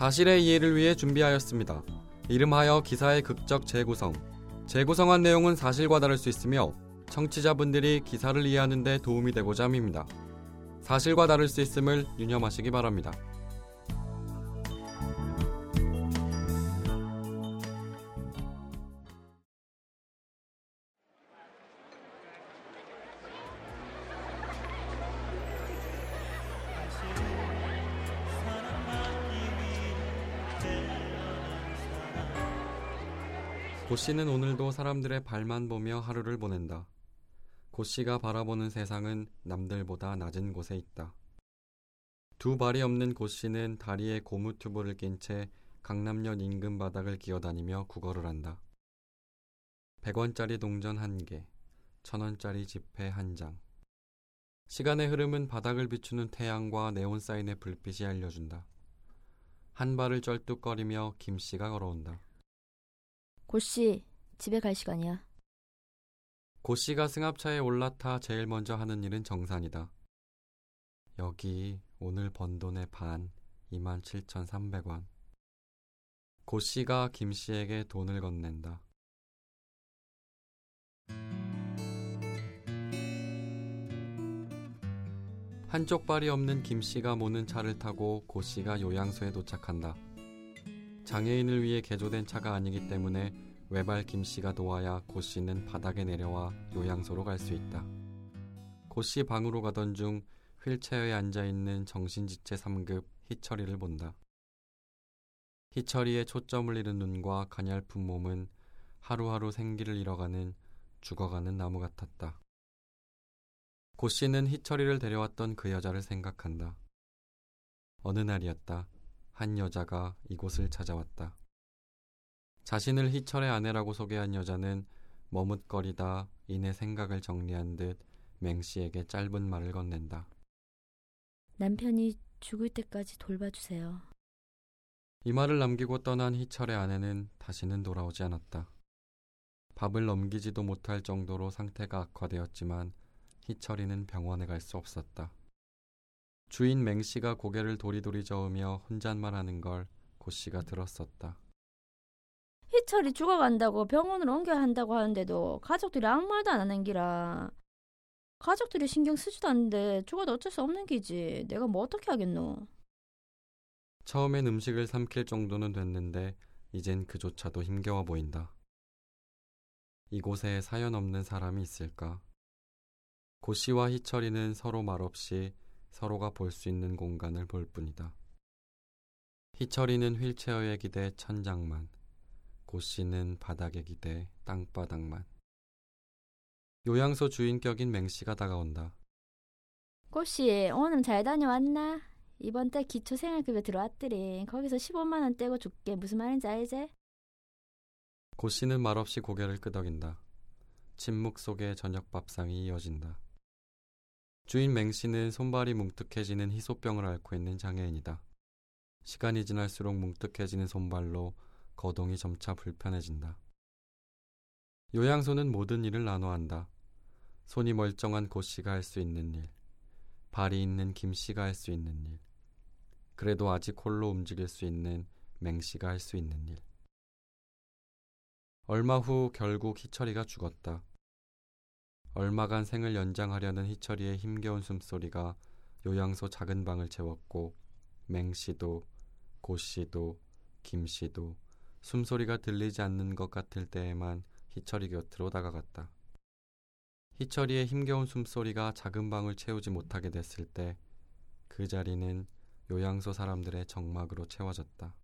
사실의 이해를 위해 준비하였습니다. 이름하여 기사의 극적 재구성. 재구성한 내용은 사실과 다를 수 있으며 청취자분들이 기사를 이해하는 데 도움이 되고자 함입니다. 사실과 다를 수 있음을 유념하시기 바랍니다. 고 씨는 오늘도 사람들의 발만 보며 하루를 보낸다. 고 씨가 바라보는 세상은 남들보다 낮은 곳에 있다. 두 발이 없는 고 씨는 다리에 고무 튜브를 낀 채 강남역 인근 바닥을 기어다니며 구걸을 한다. 100원짜리 동전 한 개, 1000원짜리 지폐 한 장. 시간의 흐름은 바닥을 비추는 태양과 네온 사인의 불빛이 알려준다. 한 발을 쩔뚝거리며 김 씨가 걸어온다. 고씨, 집에 갈 시간이야. 고 씨가 승합차에 올라타 제일 먼저 하는 일은 정산이다. 여기 오늘 번 돈의 반, 27,300원. 고 씨가 김 씨에게 돈을 건넨다. 한쪽 발이 없는 김 씨가 모는 차를 타고 고 씨가 요양소에 도착한다. 장애인을 위해 개조된 차가 아니기 때문에 외발 김 씨가 도와야 고 씨는 바닥에 내려와 요양소로 갈 수 있다. 고 씨 방으로 가던 중 휠체어에 앉아 있는 정신지체 3급 희철이를 본다. 희철이의 초점을 잃은 눈과 가냘픈 몸은 하루하루 생기를 잃어가는 죽어가는 나무 같았다. 고 씨는 희철이를 데려왔던 그 여자를 생각한다. 어느 날이었다. 한 여자가 이곳을 찾아왔다. 자신을 희철의 아내라고 소개한 여자는 머뭇거리다 이내 생각을 정리한 듯 맹씨에게 짧은 말을 건넨다. 남편이 죽을 때까지 돌봐주세요. 이 말을 남기고 떠난 희철의 아내는 다시는 돌아오지 않았다. 밥을 넘기지도 못할 정도로 상태가 악화되었지만 희철이는 병원에 갈 수 없었다. 주인 맹씨가 고개를 도리도리 저으며 혼잣말하는 걸 고씨가 들었었다. 희철이 죽어간다고 병원으로 옮겨야 한다고 하는데도 가족들이 아무 말도 안 하는 기라. 가족들이 신경 쓰지도 않는데 죽어도 어쩔 수 없는 기지. 내가 뭐 어떻게 하겠노? 처음엔 음식을 삼킬 정도는 됐는데 이젠 그조차도 힘겨워 보인다. 이곳에 사연 없는 사람이 있을까? 고씨와 희철이는 서로 말없이 서로가 볼 수 있는 공간을 볼 뿐이다. 희철이는 휠체어에 기대 천장만, 고씨는 바닥에 기대 땅바닥만. 요양소 주인격인 맹씨가 다가온다. 고씨, 오늘 잘 다녀왔나? 이번 달 기초 생활급여 들어왔더리. 거기서 15만 원 떼고 줄게. 무슨 말인지 알지? 고씨는 말없이 고개를 끄덕인다. 침묵 속에 저녁 밥상이 이어진다. 주인 맹씨는 손발이 뭉툭해지는 희소병을 앓고 있는 장애인이다. 시간이 지날수록 뭉툭해지는 손발로 거동이 점차 불편해진다. 요양소는 모든 일을 나눠한다. 손이 멀쩡한 고씨가 할 수 있는 일, 발이 있는 김씨가 할 수 있는 일, 그래도 아직 홀로 움직일 수 있는 맹씨가 할 수 있는 일. 얼마 후 결국 희철이가 죽었다. 얼마간 생을 연장하려는 희철이의 힘겨운 숨소리가 요양소 작은 방을 채웠고 맹씨도 고씨도 김씨도 숨소리가 들리지 않는 것 같을 때에만 희철이 곁으로 다가갔다. 희철이의 힘겨운 숨소리가 작은 방을 채우지 못하게 됐을 때 그 자리는 요양소 사람들의 정막으로 채워졌다.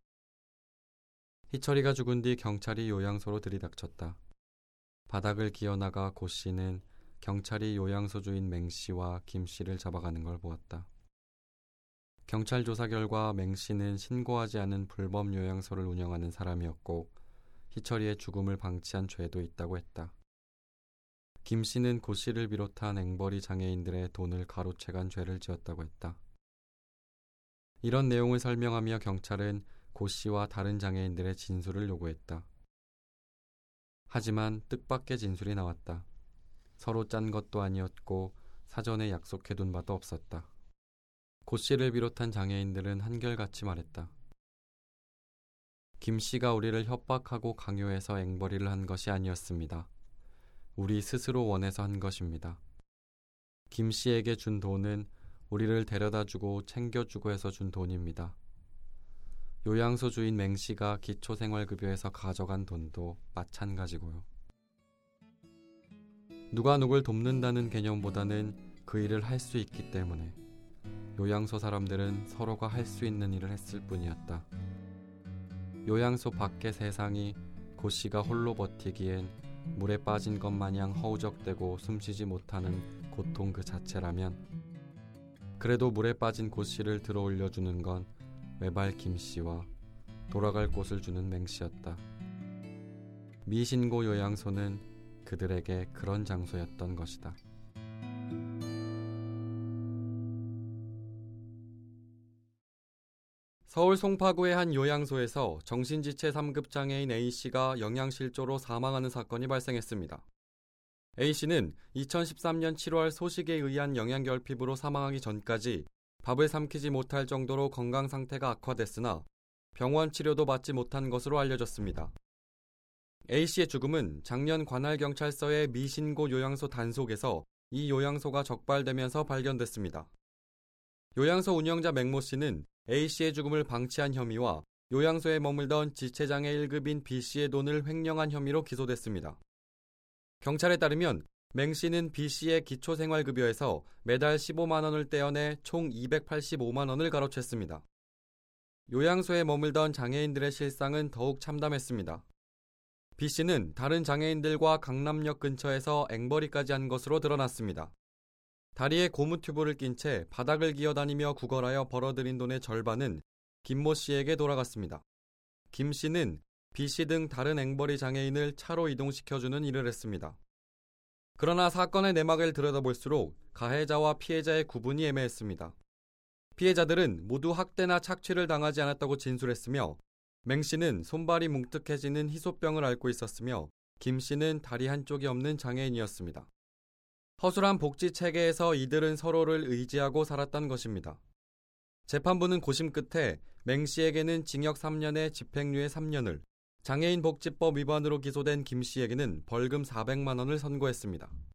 희철이가 죽은 뒤 경찰이 요양소로 들이닥쳤다. 바닥을 기어나가 고 씨는 경찰이 요양소 주인 맹 씨와 김 씨를 잡아가는 걸 보았다. 경찰 조사 결과 맹 씨는 신고하지 않은 불법 요양소를 운영하는 사람이었고 희철이의 죽음을 방치한 죄도 있다고 했다. 김 씨는 고 씨를 비롯한 앵벌이 장애인들의 돈을 가로채간 죄를 지었다고 했다. 이런 내용을 설명하며 경찰은 고 씨와 다른 장애인들의 진술을 요구했다. 하지만 뜻밖의 진술이 나왔다. 서로 짠 것도 아니었고 사전에 약속해둔 바도 없었다. 고 씨를 비롯한 장애인들은 한결같이 말했다. 김 씨가 우리를 협박하고 강요해서 앵벌이를 한 것이 아니었습니다. 우리 스스로 원해서 한 것입니다. 김 씨에게 준 돈은 우리를 데려다 주고 챙겨주고 해서 준 돈입니다. 요양소 주인 맹 씨가 기초생활급여에서 가져간 돈도 마찬가지고요. 누가 누굴 돕는다는 개념보다는 그 일을 할 수 있기 때문에 요양소 사람들은 서로가 할 수 있는 일을 했을 뿐이었다. 요양소 밖의 세상이 고 씨가 홀로 버티기엔 물에 빠진 것 마냥 허우적대고 숨쉬지 못하는 고통 그 자체라면 그래도 물에 빠진 고 씨를 들어 올려주는 건 외발 김 씨와 돌아갈 곳을 주는 맹 씨였다. 미신고 요양소는 그들에게 그런 장소였던 것이다. 서울 송파구의 한 요양소에서 정신지체 3급 장애인 A씨가 영양실조로 사망하는 사건이 발생했습니다. A씨는 2013년 7월 소식에 의한 영양결핍으로 사망하기 전까지 밥을 삼키지 못할 정도로 건강 상태가 악화됐으나 병원 치료도 받지 못한 것으로 알려졌습니다. A씨의 죽음은 작년 관할경찰서의 미신고 요양소 단속에서 이 요양소가 적발되면서 발견됐습니다. 요양소 운영자 맹모 씨는 A씨의 죽음을 방치한 혐의와 요양소에 머물던 지체장애 1급인 B씨의 돈을 횡령한 혐의로 기소됐습니다. 경찰에 따르면 맹 씨는 B씨의 기초생활급여에서 매달 15만 원을 떼어내 총 285만 원을 가로챘습니다. 요양소에 머물던 장애인들의 실상은 더욱 참담했습니다. B씨는 다른 장애인들과 강남역 근처에서 앵벌이까지 한 것으로 드러났습니다. 다리에 고무 튜브를 낀 채 바닥을 기어다니며 구걸하여 벌어들인 돈의 절반은 김모 씨에게 돌아갔습니다. 김 씨는 B 씨 등 다른 앵벌이 장애인을 차로 이동시켜주는 일을 했습니다. 그러나 사건의 내막을 들여다볼수록 가해자와 피해자의 구분이 애매했습니다. 피해자들은 모두 학대나 착취를 당하지 않았다고 진술했으며 맹 씨는 손발이 뭉툭해지는 희소병을 앓고 있었으며 김 씨는 다리 한쪽이 없는 장애인이었습니다. 허술한 복지 체계에서 이들은 서로를 의지하고 살았던 것입니다. 재판부는 고심 끝에 맹 씨에게는 징역 3년에 집행유예 3년을, 장애인 복지법 위반으로 기소된 김 씨에게는 벌금 400만 원을 선고했습니다.